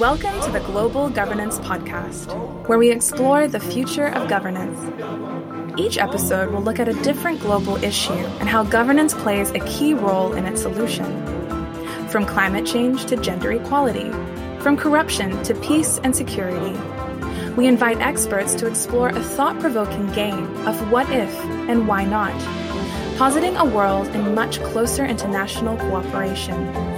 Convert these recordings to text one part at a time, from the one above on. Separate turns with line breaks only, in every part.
Welcome to the Global Governance Podcast, where we explore the future of governance. Each episode will look at a different global issue and how governance plays a key role in its solution. From climate change to gender equality, from corruption to peace and security, we invite experts to explore a thought provoking game of what if and why not, positing a world in much closer international cooperation.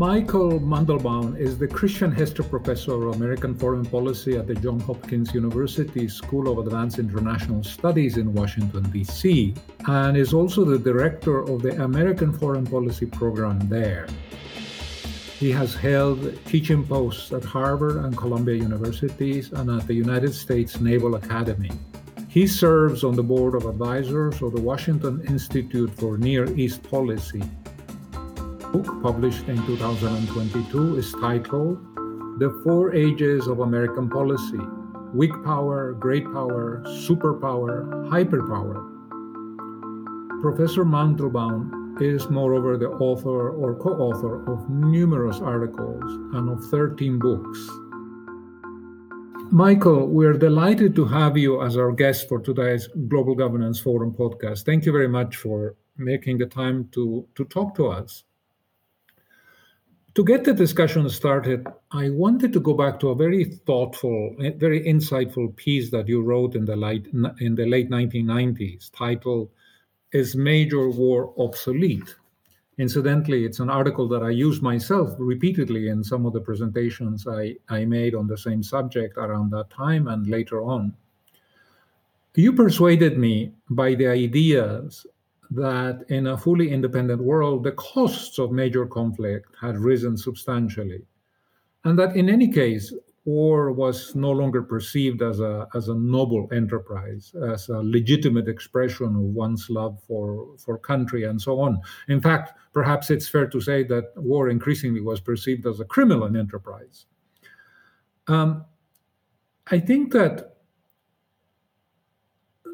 Michael Mandelbaum is the Christian Herter Professor of American Foreign Policy at the Johns Hopkins University School of Advanced International Studies in Washington, D.C., and is also the director of the American Foreign Policy program there. He has held teaching posts at Harvard and Columbia Universities and at the United States Naval Academy. He serves on the board of advisors of the Washington Institute for Near East Policy book published in 2022 is titled The Four Ages of American Policy Weak Power, Great Power, Superpower, Hyperpower. Professor Mandelbaum is, moreover, the author or co author of numerous articles and of 13 books. Michael, we're delighted to have you as our guest for today's Global Governance Forum podcast. Thank you very much for making the time to, to talk to us. To get the discussion started, I wanted to go back to a very thoughtful, eh, very insightful piece that you wrote in the late in the late 1990s, titled "Is Major War Obsolete?" Incidentally, it's an article that I used myself repeatedly in some of the presentations I, I made on the same subject around that time and later on. You persuaded me by the ideas that in a fully independent world, the costs of major conflict had risen substantially, and that in any case, war was no longer perceived as a, as a noble enterprise, as a legitimate expression of one's love for, for country and so on. In fact, perhaps it's fair to say that war increasingly was perceived as a criminal enterprise. Um, I think that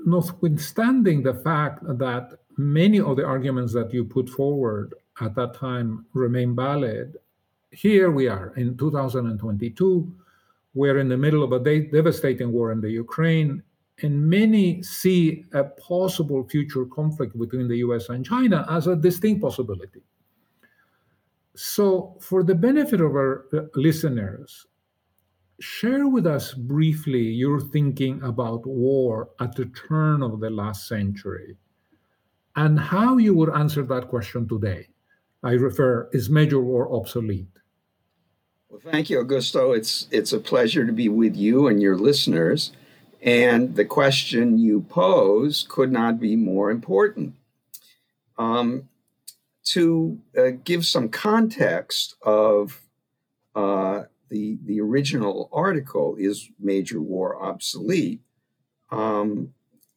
notwithstanding the fact that many of the arguments that you put forward at that time remain valid. Here we are in 2022. We're in the middle of a de- devastating war in the Ukraine, and many see a possible future conflict between the US and China as a distinct possibility. So, for the benefit of our uh, listeners, share with us briefly your thinking about war at the turn of the last century and how you would answer that question today. I refer, is major war obsolete?
Well, thank you, Augusto. It's it's a pleasure to be with you and your listeners. And the question you pose could not be more important. Um, to uh, give some context of uh, the the original article, is major war obsolete? Um,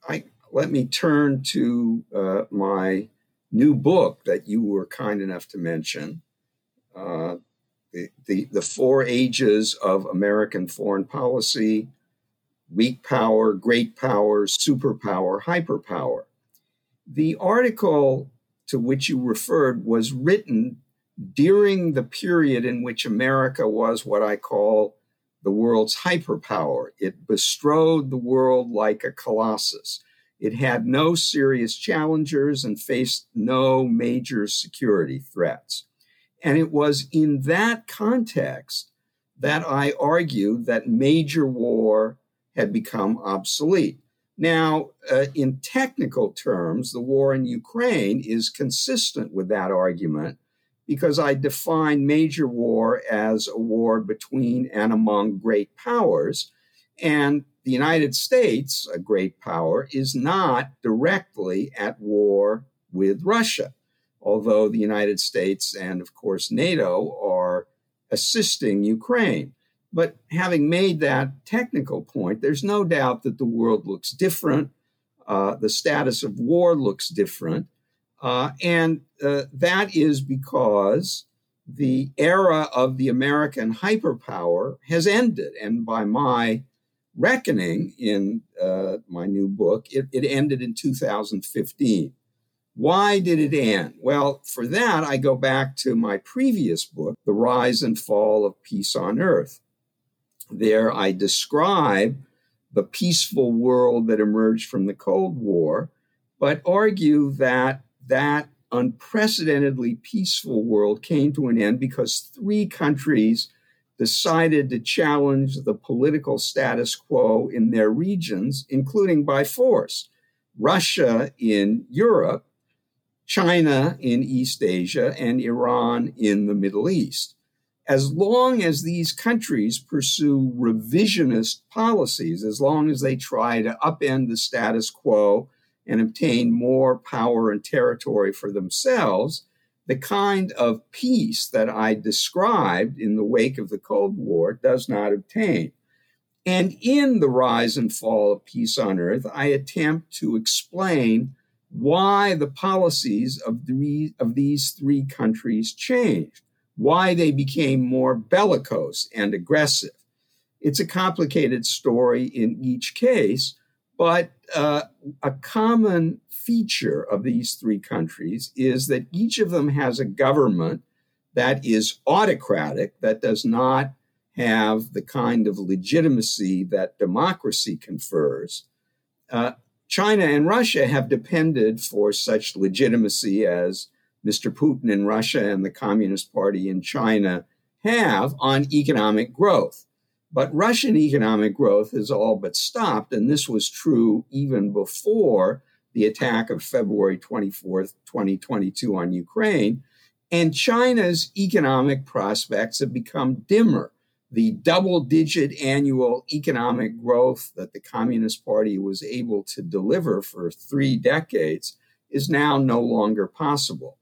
I let me turn to uh, my new book that you were kind enough to mention uh, the, the, the, Four Ages of American Foreign Policy Weak Power, Great Power, Superpower, Hyperpower. The article to which you referred was written during the period in which America was what I call the world's hyperpower. It bestrode the world like a colossus. It had no serious challengers and faced no major security threats. And it was in that context that I argued that major war had become obsolete. Now, uh, in technical terms, the war in Ukraine is consistent with that argument because I define major war as a war between and among great powers. And the United States, a great power, is not directly at war with Russia, although the United States and, of course, NATO are assisting Ukraine. But having made that technical point, there's no doubt that the world looks different. Uh, the status of war looks different. Uh, and uh, that is because the era of the American hyperpower has ended. And by my reckoning in uh, my new book, it, it ended in 2015 Why did it end? Well, for that, I go back to my previous book, The Rise and Fall of Peace on Earth. There, I describe the peaceful world that emerged from the Cold War, but argue that that unprecedentedly peaceful world came to an end because three countries decided to challenge the political status quo in their regions, including by force. Russia in Europe, China in East Asia, and Iran in the Middle East. As long as these countries pursue revisionist policies, as long as they try to upend the status quo and obtain more power and territory for themselves, the kind of peace that I described in the wake of the Cold War does not obtain. And in The Rise and Fall of Peace on Earth, I attempt to explain why the policies of, of these three countries changed, why they became more bellicose and aggressive. It's a complicated story in each case, but uh, a common feature of these three countries is that each of them has a government that is autocratic, that does not have the kind of legitimacy that democracy confers. Uh, China and Russia have depended for such legitimacy as Mr. Putin in Russia and the Communist Party in China have on economic growth. But Russian economic growth has all but stopped, and this was true even before the attack of February 24th, 2022 on Ukraine. And China's economic prospects have become dimmer. The double digit annual economic growth that the Communist Party was able to deliver for three decades is now no longer possible.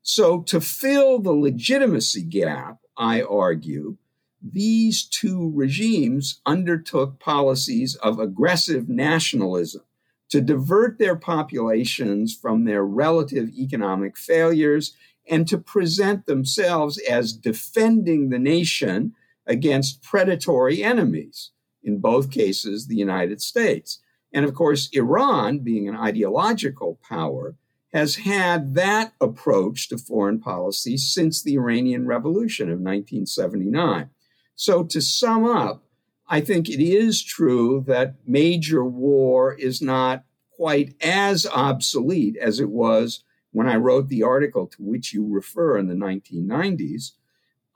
So, to fill the legitimacy gap, I argue, these two regimes undertook policies of aggressive nationalism to divert their populations from their relative economic failures and to present themselves as defending the nation against predatory enemies, in both cases, the United States. And of course, Iran, being an ideological power, has had that approach to foreign policy since the Iranian Revolution of 1979. So, to sum up, I think it is true that major war is not quite as obsolete as it was when I wrote the article to which you refer in the 1990s.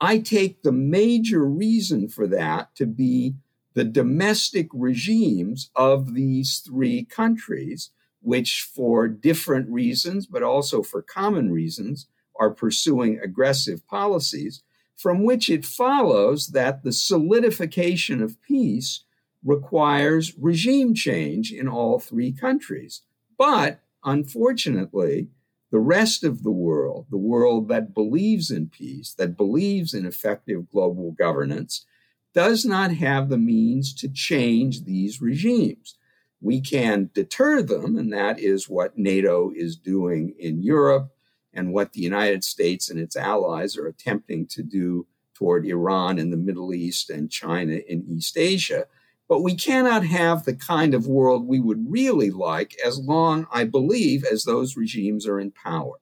I take the major reason for that to be the domestic regimes of these three countries, which, for different reasons, but also for common reasons, are pursuing aggressive policies from which it follows that the solidification of peace requires regime change in all three countries. But unfortunately, the rest of the world, the world that believes in peace, that believes in effective global governance, does not have the means to change these regimes. We can deter them, and that is what NATO is doing in Europe and what the United States and its allies are attempting to do toward Iran in the Middle East and China in East Asia. But we cannot have the kind of world we would really like as long, I believe, as those regimes are in power.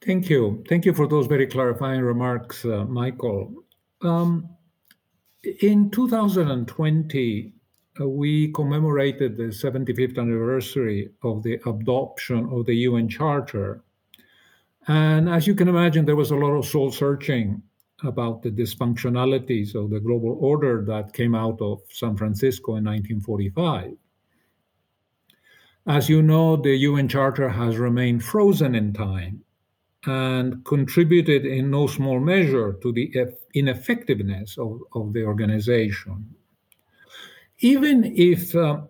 Thank you. Thank you for those very clarifying remarks, uh, Michael. Um, in 2020, uh, we commemorated the 75th anniversary of the adoption of the UN Charter and as you can imagine, there was a lot of soul searching about the dysfunctionalities of the global order that came out of San Francisco in 1945. As you know, the UN Charter has remained frozen in time and contributed in no small measure to the ineffectiveness of, of the organization. Even if uh,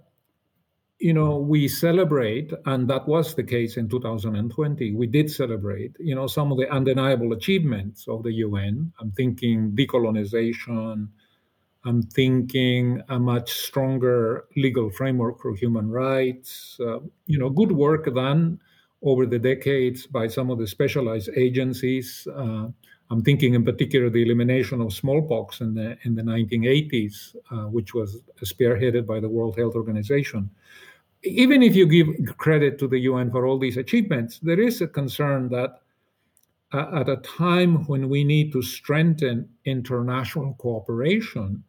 you know, we celebrate, and that was the case in 2020. We did celebrate, you know, some of the undeniable achievements of the UN. I'm thinking decolonization. I'm thinking a much stronger legal framework for human rights. Uh, you know, good work done over the decades by some of the specialized agencies. Uh, I'm thinking in particular the elimination of smallpox in the in the 1980s, uh, which was spearheaded by the World Health Organization. Even if you give credit to the UN for all these achievements, there is a concern that uh, at a time when we need to strengthen international cooperation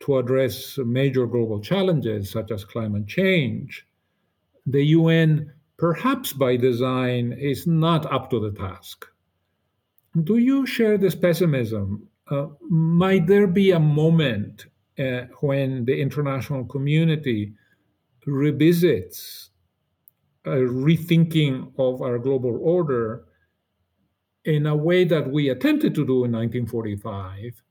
to address major global challenges such as climate change, the UN, perhaps by design, is not up to the task. Do you share this pessimism? Uh, might there be a moment uh, when the international community revisits a rethinking of our global order in a way that we attempted to do in 1945,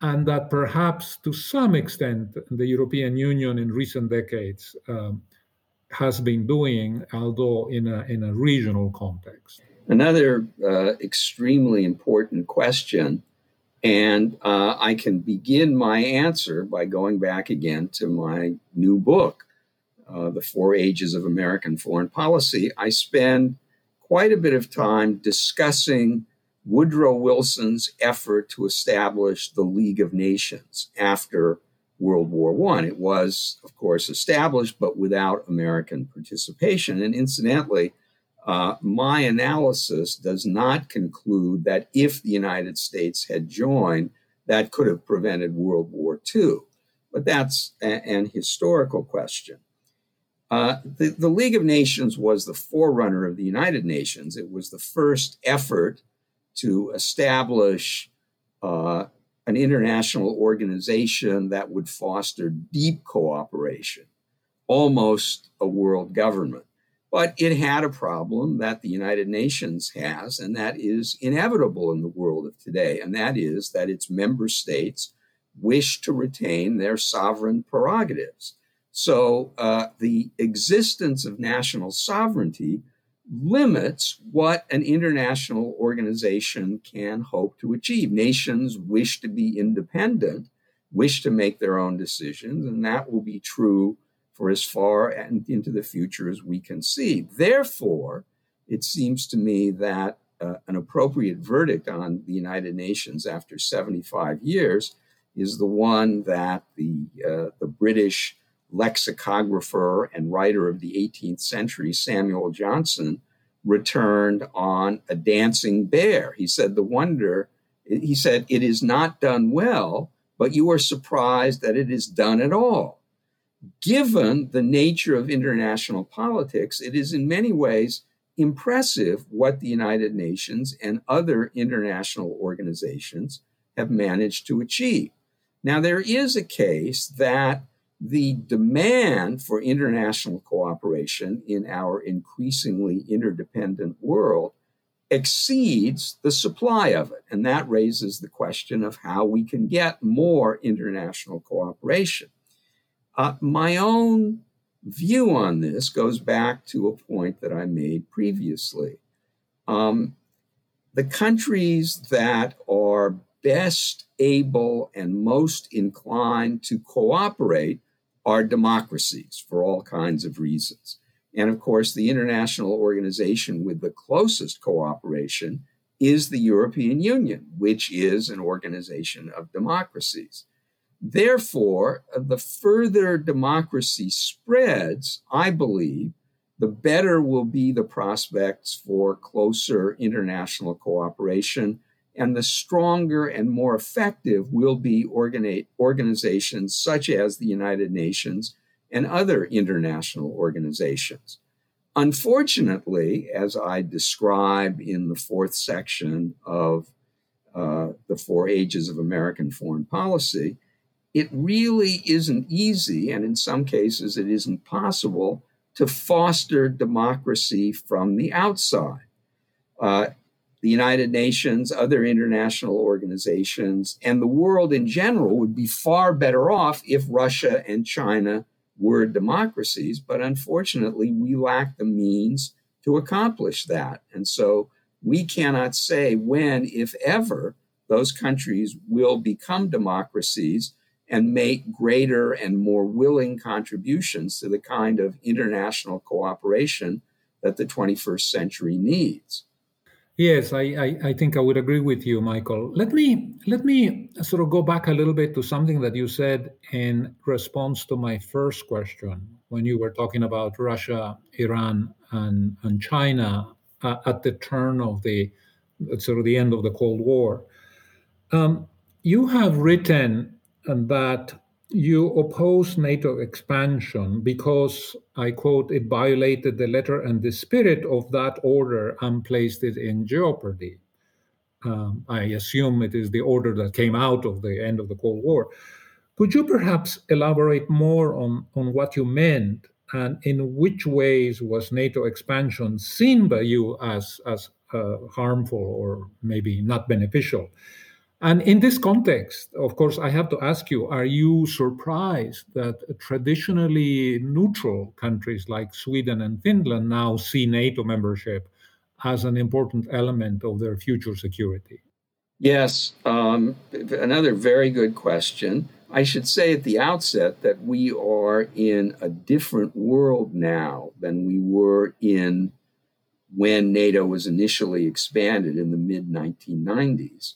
and that perhaps to some extent the European Union in recent decades um, has been doing, although in a, in a regional context.
Another uh, extremely important question, and uh, I can begin my answer by going back again to my new book, uh, The Four Ages of American Foreign Policy. I spend quite a bit of time discussing Woodrow Wilson's effort to establish the League of Nations after World War I. It was, of course, established, but without American participation. And incidentally, uh, my analysis does not conclude that if the United States had joined, that could have prevented World War II. But that's a- an historical question. Uh, the, the, League of Nations was the forerunner of the United Nations. It was the first effort to establish uh, an international organization that would foster deep cooperation, almost a world government. But it had a problem that the United Nations has, and that is inevitable in the world of today, and that is that its member states wish to retain their sovereign prerogatives. So uh, the existence of national sovereignty limits what an international organization can hope to achieve. Nations wish to be independent, wish to make their own decisions, and that will be true for as far and into the future as we can see. Therefore, it seems to me that uh, an appropriate verdict on the United Nations after 75 years is the one that the uh, the British lexicographer and writer of the 18th century, Samuel Johnson, returned on a dancing bear. He said, The wonder, he said, it is not done well, but you are surprised that it is done at all. Given the nature of international politics, it is in many ways impressive what the United Nations and other international organizations have managed to achieve. Now, there is a case that the demand for international cooperation in our increasingly interdependent world exceeds the supply of it. And that raises the question of how we can get more international cooperation. Uh, my own view on this goes back to a point that I made previously. Um, the countries that are best able and most inclined to cooperate are democracies for all kinds of reasons. And of course, the international organization with the closest cooperation is the European Union, which is an organization of democracies. Therefore, the further democracy spreads, I believe, the better will be the prospects for closer international cooperation and the stronger and more effective will be organizations such as the United Nations and other international organizations. Unfortunately, as I describe in the fourth section of uh, the Four Ages of American Foreign Policy, it really isn't easy, and in some cases, it isn't possible to foster democracy from the outside. Uh, the United Nations, other international organizations, and the world in general would be far better off if Russia and China were democracies. But unfortunately, we lack the means to accomplish that. And so we cannot say when, if ever, those countries will become democracies and make greater and more willing contributions to the kind of international cooperation that the 21st century needs.
Yes, I, I, I, think I would agree with you, Michael. Let me let me sort of go back a little bit to something that you said in response to my first question when you were talking about Russia, Iran, and and China uh, at the turn of the sort of the end of the Cold War. Um, you have written that you oppose NATO expansion because, I quote, it violated the letter and the spirit of that order and placed it in jeopardy. Um, I assume it is the order that came out of the end of the Cold War. Could you perhaps elaborate more on, on what you meant and in which ways was NATO expansion seen by you as, as uh, harmful or maybe not beneficial? And in this context, of course, I have to ask you are you surprised that traditionally neutral countries like Sweden and Finland now see NATO membership as an important element of their future security?
Yes, um, another very good question. I should say at the outset that we are in a different world now than we were in when NATO was initially expanded in the mid 1990s.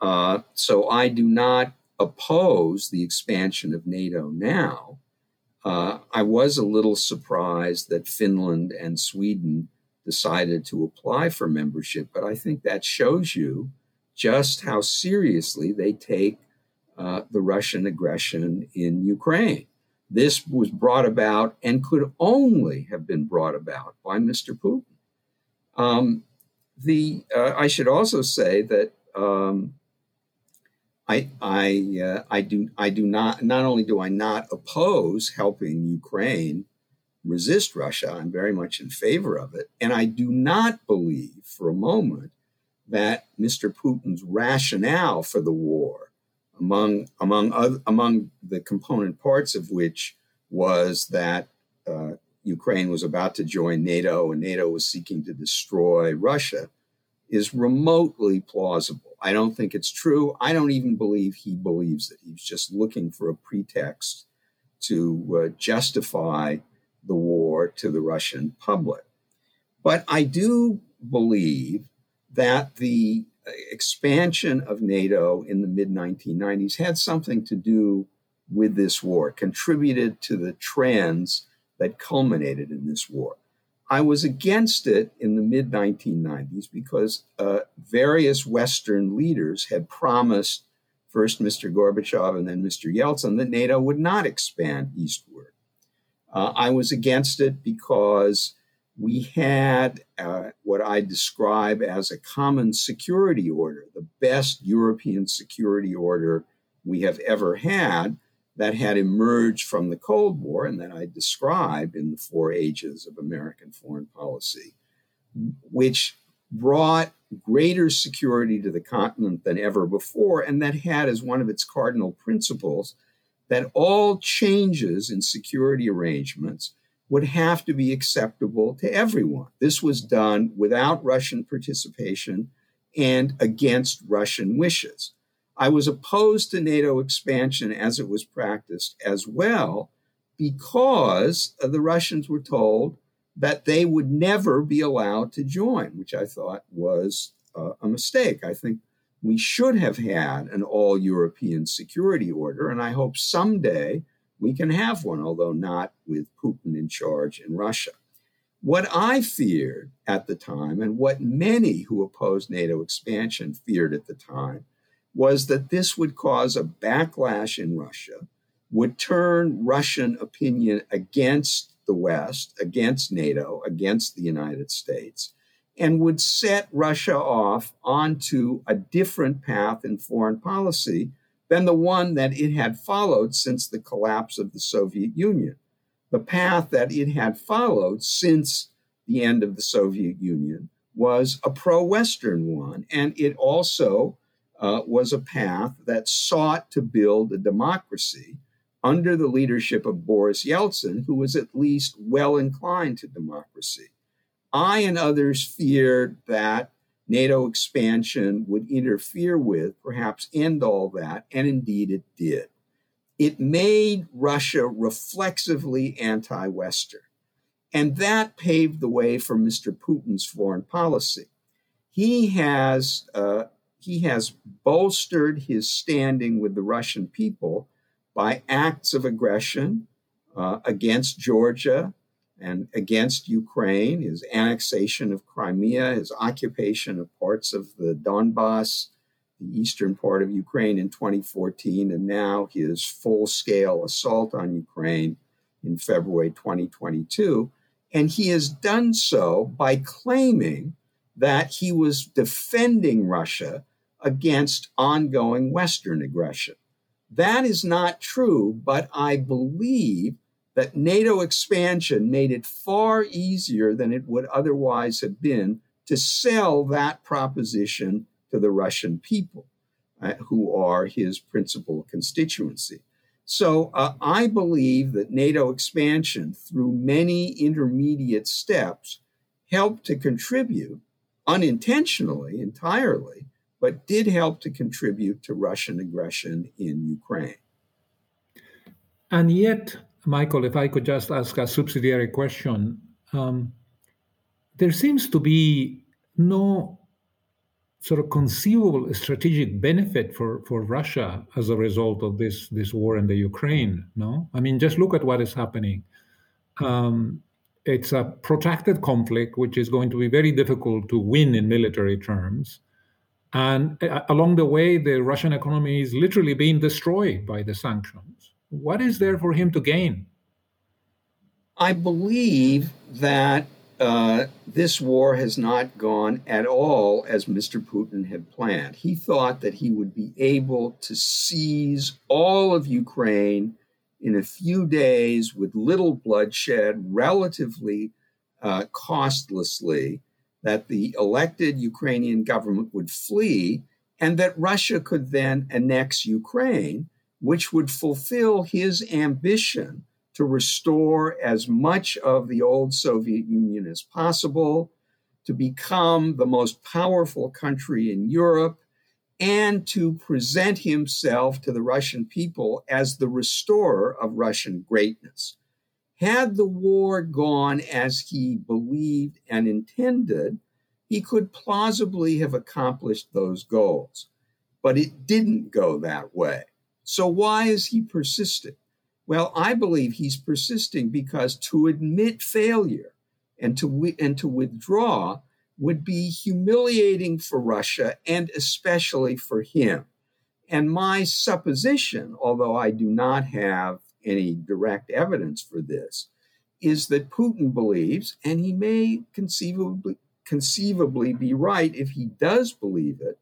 Uh, so I do not oppose the expansion of NATO now. Uh, I was a little surprised that Finland and Sweden decided to apply for membership, but I think that shows you just how seriously they take uh, the Russian aggression in Ukraine. This was brought about and could only have been brought about by Mr. Putin. Um, the uh, I should also say that um, I I uh, I do I do not not only do I not oppose helping Ukraine resist Russia, I'm very much in favor of it, and I do not believe for a moment that Mr. Putin's rationale for the war, among among other, among the component parts of which was that uh, Ukraine was about to join NATO and NATO was seeking to destroy Russia, is remotely plausible. I don't think it's true. I don't even believe he believes it. He's just looking for a pretext to uh, justify the war to the Russian public. But I do believe that the uh, expansion of NATO in the mid 1990s had something to do with this war, contributed to the trends that culminated in this war. I was against it in the mid 1990s because uh, various Western leaders had promised, first Mr. Gorbachev and then Mr. Yeltsin, that NATO would not expand eastward. Uh, I was against it because we had uh, what I describe as a common security order, the best European security order we have ever had that had emerged from the Cold War and that I describe in the four ages of American foreign policy, which brought greater security to the continent than ever before, and that had as one of its cardinal principles that all changes in security arrangements would have to be acceptable to everyone. This was done without Russian participation and against Russian wishes. I was opposed to NATO expansion as it was practiced as well because the Russians were told that they would never be allowed to join, which I thought was uh, a mistake. I think we should have had an all European security order, and I hope someday we can have one, although not with Putin in charge in Russia. What I feared at the time, and what many who opposed NATO expansion feared at the time, was that this would cause a backlash in Russia, would turn Russian opinion against the West, against NATO, against the United States, and would set Russia off onto a different path in foreign policy than the one that it had followed since the collapse of the Soviet Union. The path that it had followed since the end of the Soviet Union was a pro Western one, and it also uh, was a path that sought to build a democracy under the leadership of Boris Yeltsin, who was at least well inclined to democracy. I and others feared that NATO expansion would interfere with, perhaps end all that, and indeed it did. It made Russia reflexively anti Western. And that paved the way for Mr. Putin's foreign policy he has uh, he has bolstered his standing with the Russian people by acts of aggression uh, against Georgia and against Ukraine, his annexation of Crimea, his occupation of parts of the Donbass, the eastern part of Ukraine in 2014, and now his full scale assault on Ukraine in February 2022. And he has done so by claiming that he was defending Russia against ongoing Western aggression. That is not true, but I believe that NATO expansion made it far easier than it would otherwise have been to sell that proposition to the Russian people, uh, who are his principal constituency. So uh, I believe that NATO expansion, through many intermediate steps, helped to contribute unintentionally entirely, but did help to contribute to Russian aggression in Ukraine.
And yet, Michael, if I could just ask a subsidiary question, um, there seems to be no sort of conceivable strategic benefit for, for Russia as a result of this this war in the Ukraine. No, I mean just look at what is happening. Um, it's a protracted conflict, which is going to be very difficult to win in military terms. And uh, along the way, the Russian economy is literally being destroyed by the sanctions. What is there for him to gain?
I believe that uh, this war has not gone at all as Mr. Putin had planned. He thought that he would be able to seize all of Ukraine in a few days with little bloodshed, relatively uh, costlessly, that the elected Ukrainian government would flee and that Russia could then annex Ukraine, which would fulfill his ambition to restore as much of the old Soviet Union as possible, to become the most powerful country in Europe, and to present himself to the Russian people as the restorer of Russian greatness. Had the war gone as he believed and intended, he could plausibly have accomplished those goals. But it didn't go that way. So why is he persisting? Well, I believe he's persisting because to admit failure and to, and to withdraw would be humiliating for Russia and especially for him. And my supposition, although I do not have any direct evidence for this, is that Putin believes, and he may conceivably, conceivably be right if he does believe it,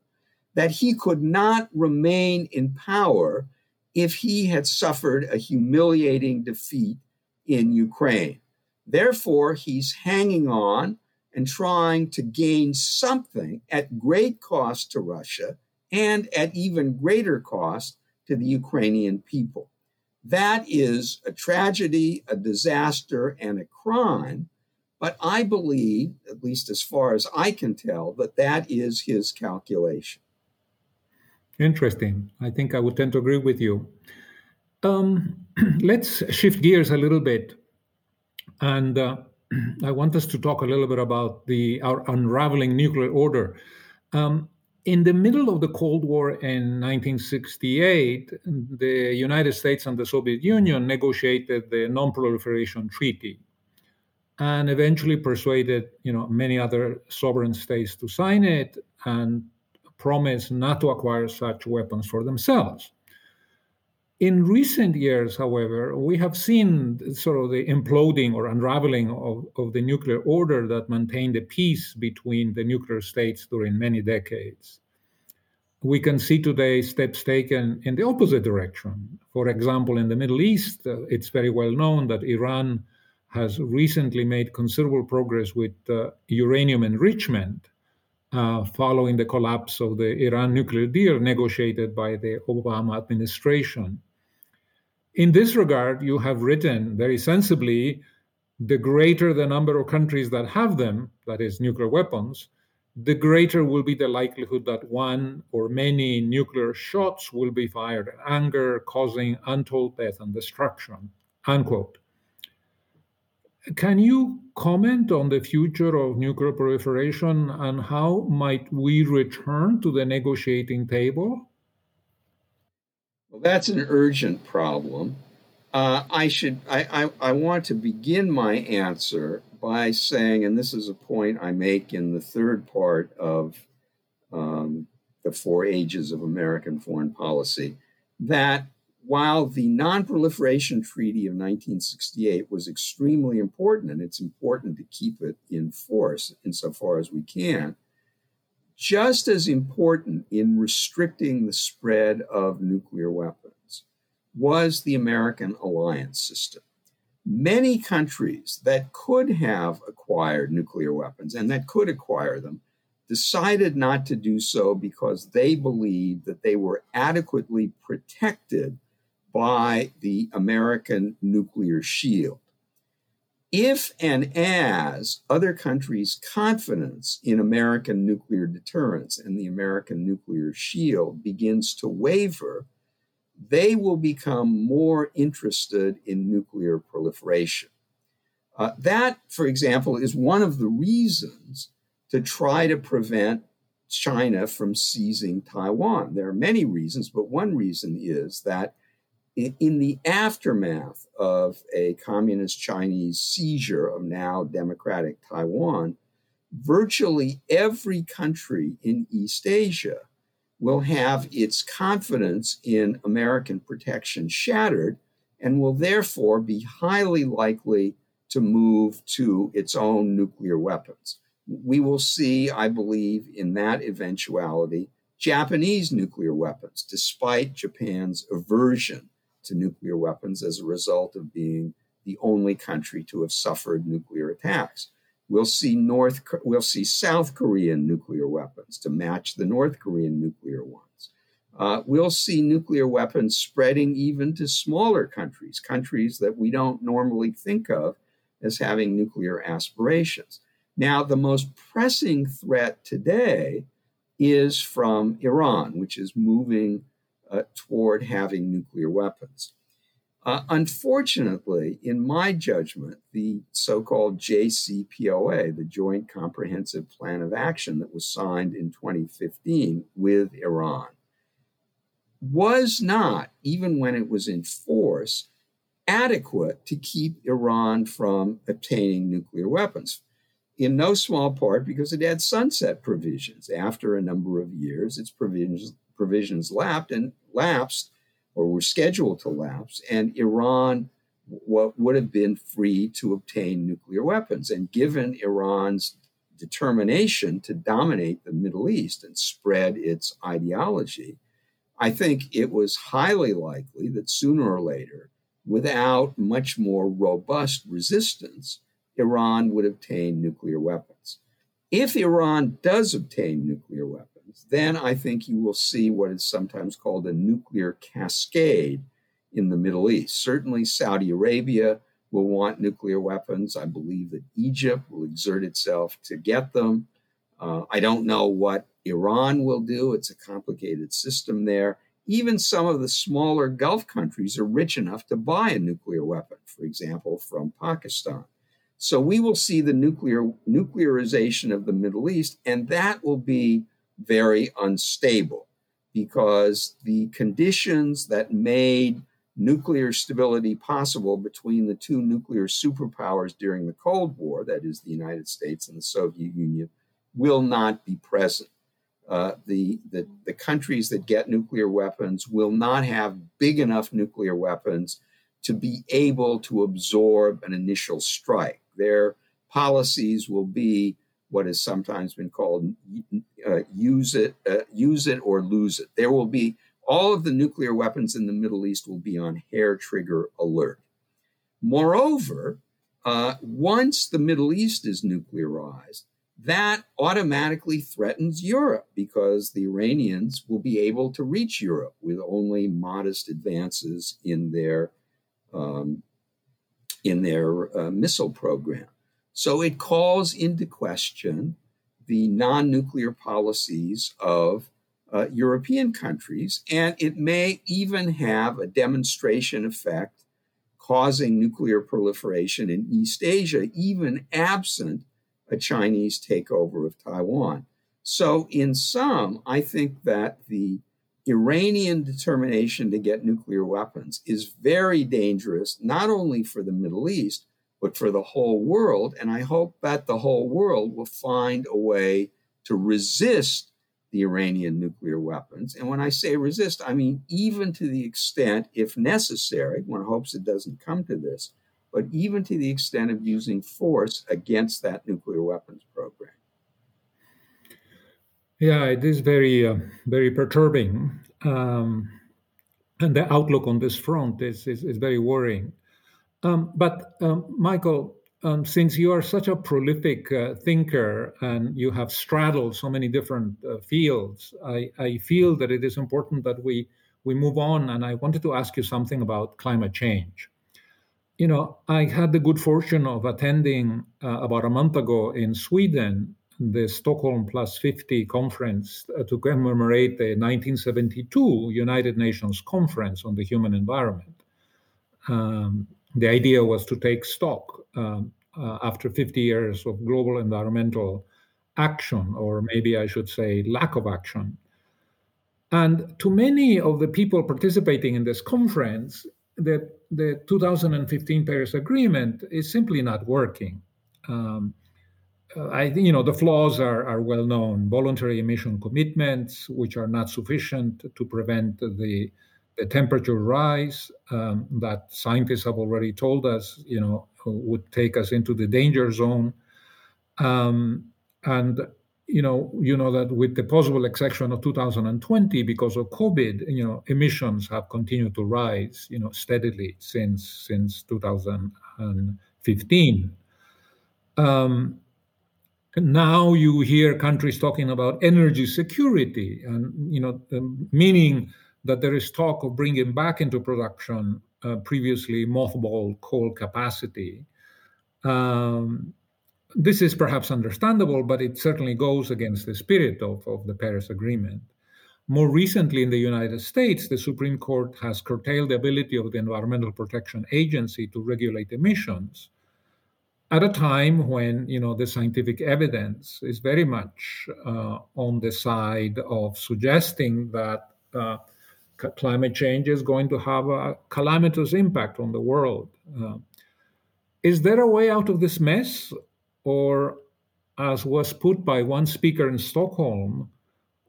that he could not remain in power if he had suffered a humiliating defeat in Ukraine. Therefore, he's hanging on and trying to gain something at great cost to Russia and at even greater cost to the Ukrainian people. That is a tragedy, a disaster, and a crime. But I believe, at least as far as I can tell, that that is his calculation.
Interesting. I think I would tend to agree with you. Um, let's shift gears a little bit and uh, I want us to talk a little bit about the our unraveling nuclear order. Um, in the middle of the Cold War in 1968, the United States and the Soviet Union negotiated the Non-Proliferation Treaty, and eventually persuaded you know many other sovereign states to sign it and promise not to acquire such weapons for themselves. In recent years, however, we have seen sort of the imploding or unraveling of, of the nuclear order that maintained the peace between the nuclear states during many decades. We can see today steps taken in the opposite direction. For example, in the Middle East, uh, it's very well known that Iran has recently made considerable progress with uh, uranium enrichment uh, following the collapse of the Iran nuclear deal negotiated by the Obama administration. In this regard, you have written very sensibly the greater the number of countries that have them, that is, nuclear weapons, the greater will be the likelihood that one or many nuclear shots will be fired in anger, causing untold death and destruction. Unquote. can you comment on the future of nuclear proliferation and how might we return to the negotiating table?
Well, that's an urgent problem. Uh, I should. I, I, I want to begin my answer by saying, and this is a point I make in the third part of um, the Four Ages of American Foreign Policy, that while the Non-Proliferation Treaty of 1968 was extremely important, and it's important to keep it in force insofar as we can, just as important in restricting the spread of nuclear weapons was the American alliance system. Many countries that could have acquired nuclear weapons and that could acquire them decided not to do so because they believed that they were adequately protected by the American nuclear shield. If and as other countries' confidence in American nuclear deterrence and the American nuclear shield begins to waver, they will become more interested in nuclear proliferation. Uh, that, for example, is one of the reasons to try to prevent China from seizing Taiwan. There are many reasons, but one reason is that in the aftermath of a communist Chinese seizure of now democratic Taiwan, virtually every country in East Asia will have its confidence in American protection shattered and will therefore be highly likely to move to its own nuclear weapons. We will see, I believe, in that eventuality, Japanese nuclear weapons, despite Japan's aversion to nuclear weapons as a result of being the only country to have suffered nuclear attacks. We'll see North, we'll see South Korean nuclear weapons to match the North Korean nuclear ones. Uh, we'll see nuclear weapons spreading even to smaller countries, countries that we don't normally think of as having nuclear aspirations. Now, the most pressing threat today is from Iran, which is moving uh, toward having nuclear weapons. Uh, unfortunately, in my judgment, the so called JCPOA, the Joint Comprehensive Plan of Action that was signed in 2015 with Iran, was not, even when it was in force, adequate to keep Iran from obtaining nuclear weapons. In no small part because it had sunset provisions. After a number of years, its provisions provisions lapsed and lapsed or were scheduled to lapse, and Iran what would have been free to obtain nuclear weapons. And given Iran's determination to dominate the Middle East and spread its ideology, I think it was highly likely that sooner or later, without much more robust resistance, Iran would obtain nuclear weapons. If Iran does obtain nuclear weapons, then I think you will see what is sometimes called a nuclear cascade in the Middle East. Certainly, Saudi Arabia will want nuclear weapons. I believe that Egypt will exert itself to get them. Uh, I don't know what Iran will do. It's a complicated system there. Even some of the smaller Gulf countries are rich enough to buy a nuclear weapon, for example, from Pakistan. So we will see the nuclear nuclearization of the Middle East, and that will be very unstable because the conditions that made nuclear stability possible between the two nuclear superpowers during the Cold War, that is, the United States and the Soviet Union, will not be present. Uh, the, the, the countries that get nuclear weapons will not have big enough nuclear weapons to be able to absorb an initial strike. Their policies will be what has sometimes been called uh, use it, uh, use it or lose it. There will be all of the nuclear weapons in the Middle East will be on hair trigger alert. Moreover, uh, once the Middle East is nuclearized, that automatically threatens Europe because the Iranians will be able to reach Europe with only modest advances in their um, in their uh, missile program. So it calls into question the non nuclear policies of uh, European countries, and it may even have a demonstration effect causing nuclear proliferation in East Asia, even absent a Chinese takeover of Taiwan. So, in sum, I think that the Iranian determination to get nuclear weapons is very dangerous, not only for the Middle East, but for the whole world. And I hope that the whole world will find a way to resist the Iranian nuclear weapons. And when I say resist, I mean even to the extent, if necessary, one hopes it doesn't come to this, but even to the extent of using force against that nuclear weapons program.
Yeah, it is very, uh, very perturbing. Um, and the outlook on this front is, is, is very worrying. Um, but, um, Michael, um, since you are such a prolific uh, thinker and you have straddled so many different uh, fields, I, I, feel that it is important that we, we move on. And I wanted to ask you something about climate change. You know, I had the good fortune of attending uh, about a month ago in Sweden the Stockholm Plus 50 conference uh, to commemorate the 1972 United Nations Conference on the Human Environment. Um, the idea was to take stock um, uh, after 50 years of global environmental action, or maybe I should say lack of action. And to many of the people participating in this conference, the, the 2015 Paris Agreement is simply not working. Um, I think you know the flaws are, are well known. Voluntary emission commitments, which are not sufficient to prevent the, the temperature rise um, that scientists have already told us, you know, would take us into the danger zone. Um, and you know, you know that with the possible exception of 2020, because of COVID, you know, emissions have continued to rise, you know, steadily since since 2015. Um, now you hear countries talking about energy security and you know meaning that there is talk of bringing back into production uh, previously mothballed coal capacity. Um, this is perhaps understandable but it certainly goes against the spirit of, of the paris agreement. More recently in the united states the supreme court has curtailed the ability of the environmental protection agency to regulate emissions at a time when you know the scientific evidence is very much uh, on the side of suggesting that uh, climate change is going to have a calamitous impact on the world. Uh, is there a way out of this mess, or as was put by one speaker in Stockholm,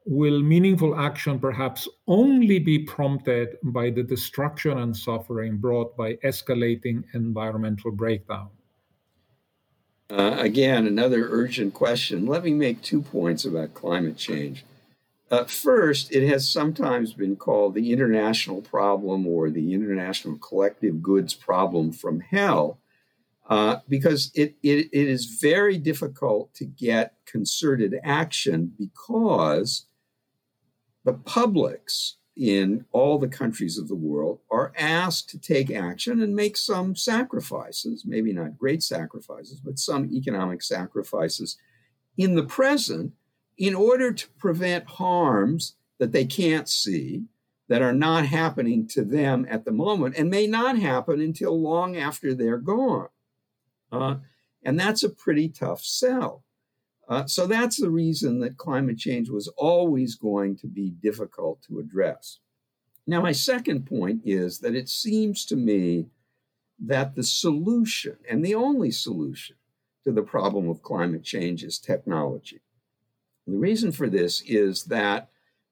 will meaningful action perhaps only be prompted by the destruction and suffering brought by escalating environmental breakdown?
Uh, again, another urgent question. Let me make two points about climate change. Uh, first, it has sometimes been called the international problem or the international collective goods problem from hell uh, because it, it, it is very difficult to get concerted action because the publics in all the countries of the world are asked to take action and make some sacrifices, maybe not great sacrifices, but some economic sacrifices in the present in order to prevent harms that they can't see, that are not happening to them at the moment, and may not happen until long after they're gone. Uh, and that's a pretty tough sell. Uh, so that's the reason that climate change was always going to be difficult to address. Now, my second point is that it seems to me that the solution, and the only solution to the problem of climate change, is technology. The reason for this is that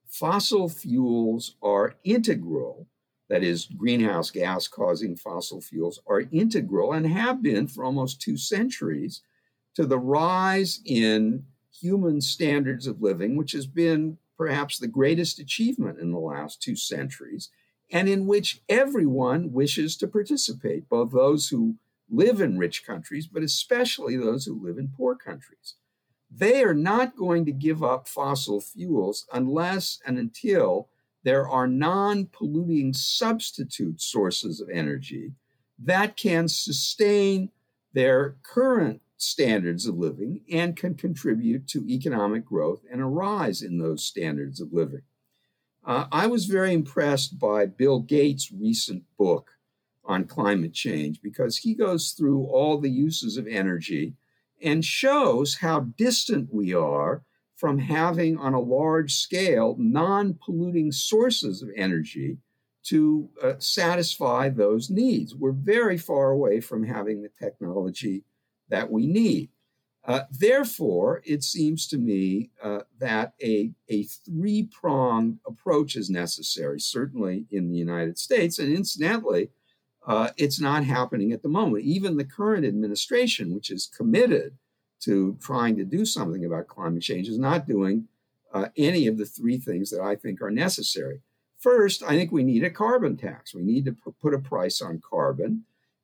fossil fuels are integral, that is, greenhouse gas causing fossil fuels are integral and have been for almost two centuries to the rise in human standards of living, which has been perhaps the greatest achievement in the last two centuries, and in which everyone wishes to participate, both those who live in rich countries, but especially those who live in poor countries. They are not going to give up fossil fuels unless and until there are non polluting substitute sources of energy that can sustain their current standards of living and can contribute to economic growth and a rise in those standards of living. Uh, I was very impressed by Bill Gates' recent book on climate change because he goes through all the uses of energy and shows how distant we are from having on a large scale non polluting sources of energy to uh, satisfy those needs. We're very far away from having the technology that we need. Uh, therefore, it seems to me uh, that a, a three pronged approach is necessary, certainly in the United States. And incidentally, uh, it's not happening at the moment. Even the current administration, which is committed to trying to do something about climate change, is not doing uh, any of the three things that I think are necessary. First, I think we need a carbon tax. We need to put a price on carbon,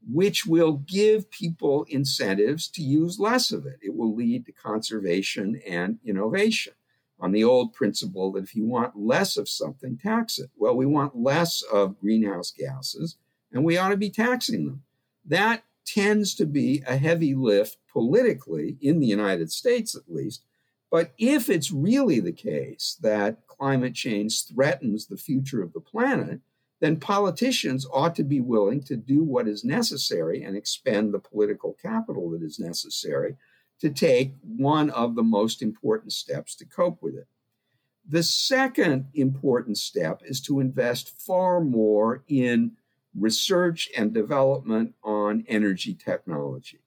which will give people incentives to use less of it. It will lead to conservation and innovation on the old principle that if you want less of something, tax it. Well, we want less of greenhouse gases and we ought to be taxing them. That tends to be a heavy lift politically, in the United States at least. But if it's really the case that climate change threatens the future of the planet, then politicians ought to be willing to do what is necessary and expend the political capital that is necessary to take one of the most important steps to cope with it. The second important step is to invest far more in research and development on energy technology.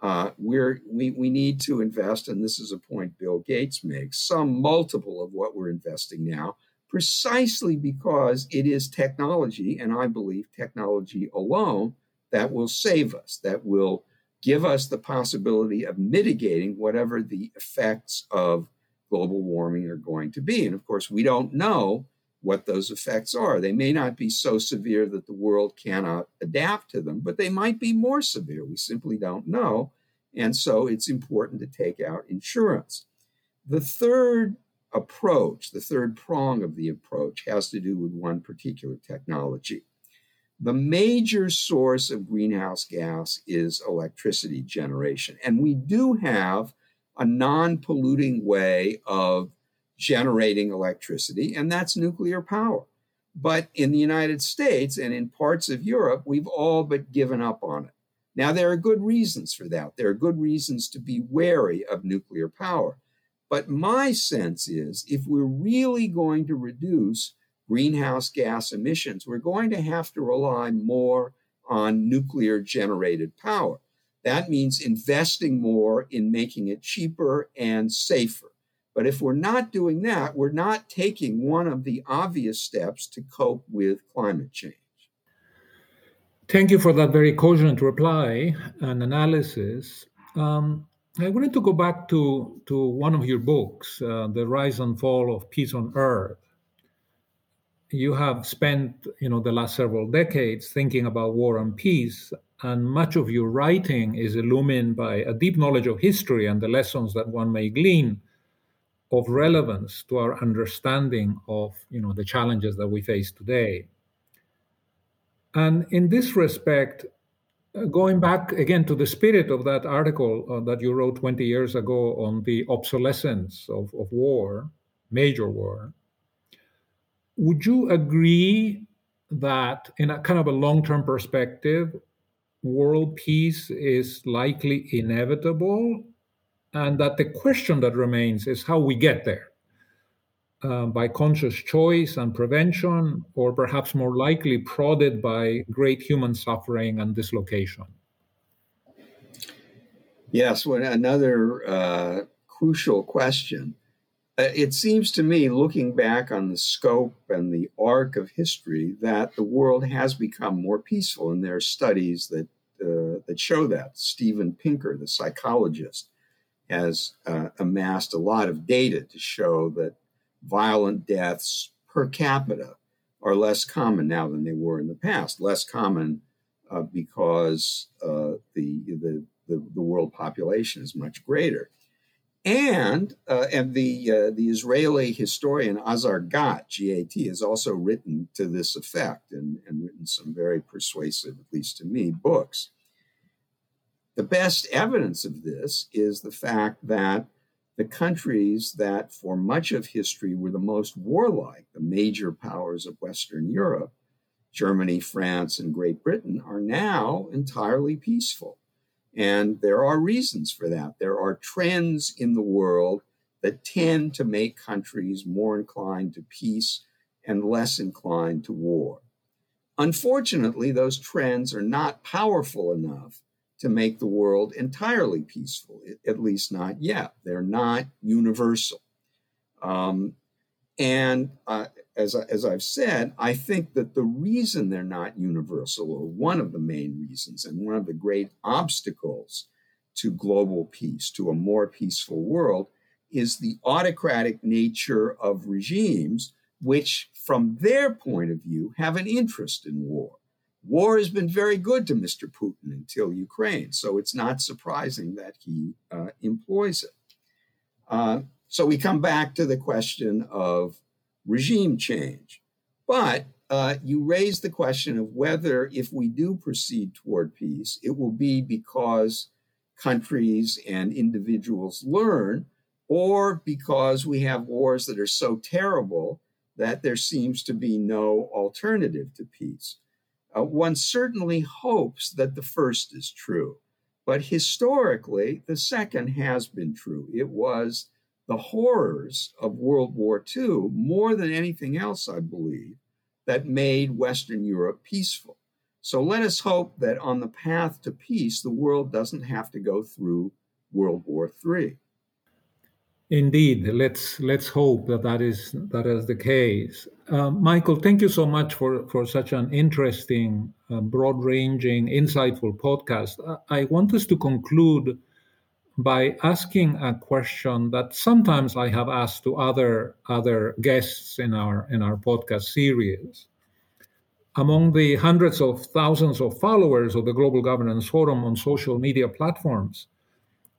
Uh, we're, we, we need to invest, and this is a point Bill Gates makes, some multiple of what we're investing now, precisely because it is technology, and I believe technology alone, that will save us, that will give us the possibility of mitigating whatever the effects of global warming are going to be. And of course, we don't know what those effects are. They may not be so severe that the world cannot adapt to them, but they might be more severe. We simply don't know. And so it's important to take out insurance. The third approach, the third prong of the approach, has to do with one particular technology. The major source of greenhouse gas is electricity generation. And we do have a non polluting way of generating electricity, and that's nuclear power. But in the United States and in parts of Europe, we've all but given up on it. Now, there are good reasons for that. There are good reasons to be wary of nuclear power. But my sense is if we're really going to reduce greenhouse gas emissions, we're going to have to rely more on nuclear generated power. That means investing more in making it cheaper and safer. But if we're not doing that, we're not taking one of the obvious steps to cope with climate change.
Thank you for that very cogent reply and analysis. Um, I wanted to go back to, to one of your books, uh, The Rise and Fall of Peace on Earth. You have spent you know, the last several decades thinking about war and peace, and much of your writing is illumined by a deep knowledge of history and the lessons that one may glean of relevance to our understanding of you know the challenges that we face today. And in this respect uh, going back again to the spirit of that article uh, that you wrote 20 years ago on the obsolescence of, of war major war would you agree that in a kind of a long-term perspective world peace is likely inevitable and that the question that remains is how we get there uh, by conscious choice and prevention, or perhaps more likely prodded by great human suffering and dislocation.
Yes, well, another uh, crucial question. Uh, it seems to me, looking back on the scope and the arc of history, that the world has become more peaceful, and there are studies that uh, that show that. Steven Pinker, the psychologist, has uh, amassed a lot of data to show that violent deaths per capita are less common now than they were in the past. Less common uh, because uh, the, the, the the world population is much greater, and uh, and the uh, the Israeli historian Azar Gat Gat has also written to this effect and, and written some very persuasive, at least to me, books. The best evidence of this is the fact that the countries that for much of history were the most warlike, the major powers of Western Europe, Germany, France, and Great Britain, are now entirely peaceful. And there are reasons for that. There are trends in the world that tend to make countries more inclined to peace and less inclined to war. Unfortunately, those trends are not powerful enough to make the world entirely peaceful, at least not yet. They're not universal. Um, and uh, as, as I've said, I think that the reason they're not universal, or one of the main reasons, and one of the great obstacles to global peace, to a more peaceful world, is the autocratic nature of regimes, which, from their point of view, have an interest in war. War has been very good to Mr. Putin until Ukraine, so it's not surprising that he uh, employs it. Uh, so we come back to the question of regime change. But uh, you raise the question of whether, if we do proceed toward peace, it will be because countries and individuals learn, or because we have wars that are so terrible that there seems to be no alternative to peace. Uh, one certainly hopes that the first is true, but historically, the second has been true. It was the horrors of World War II, more than anything else, I believe, that made Western Europe peaceful. So let us hope that on the path to peace, the world doesn't have to go through World War III.
Indeed, let's let's hope that that is that is the case. Uh, Michael, thank you so much for for such an interesting, uh, broad-ranging, insightful podcast. I want us to conclude by asking a question that sometimes I have asked to other other guests in our in our podcast series. Among the hundreds of thousands of followers of the Global Governance Forum on social media platforms,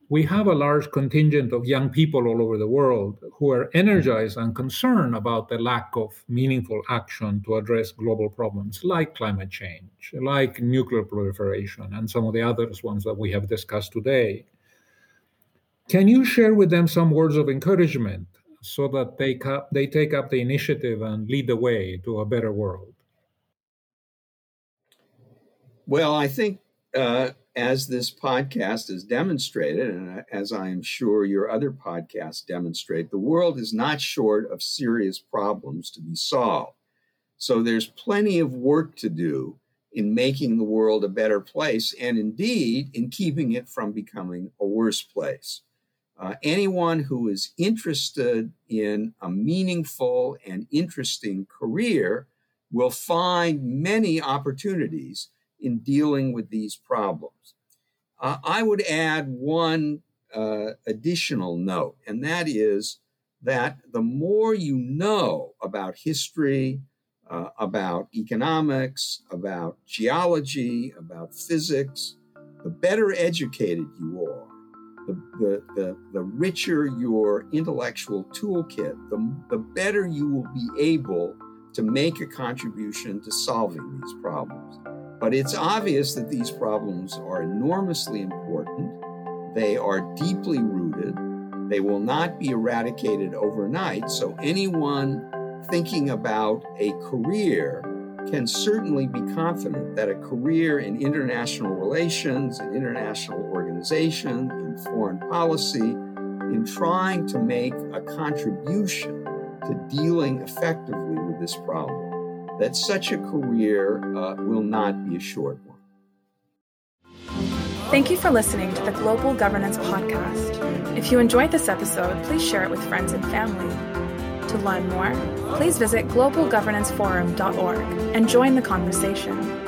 we have a large contingent of young people all over the world who are energized and concerned about the lack of meaningful action to address global problems like climate change, like nuclear proliferation, and some of the other ones that we have discussed today. Can you share with them some words of encouragement so that they, they take up the initiative and lead the way to a better world?
Well, I think uh, as this podcast has demonstrated, and as I am sure your other podcasts demonstrate, the world is not short of serious problems to be solved. So there's plenty of work to do in making the world a better place, and indeed in keeping it from becoming a worse place. Uh, anyone who is interested in a meaningful and interesting career will find many opportunities in dealing with these problems. Uh, I would add one uh, additional note, and that is that the more you know about history, uh, about economics, about geology, about physics, the better educated you are the, the, the, the richer your intellectual toolkit, the, the better you will be able to make a contribution to solving these problems. But it's obvious that these problems are enormously important. They are deeply rooted. They will not be eradicated overnight. So, anyone thinking about a career can certainly be confident that a career in international relations, in international organization, in foreign policy, in trying to make a contribution to dealing effectively with this problem, that such a career uh, will not be a short one.
Thank you for listening to the Global Governance Podcast. If you enjoyed this episode, please share it with friends and family. To learn more, please visit globalgovernanceforum.org and join the conversation.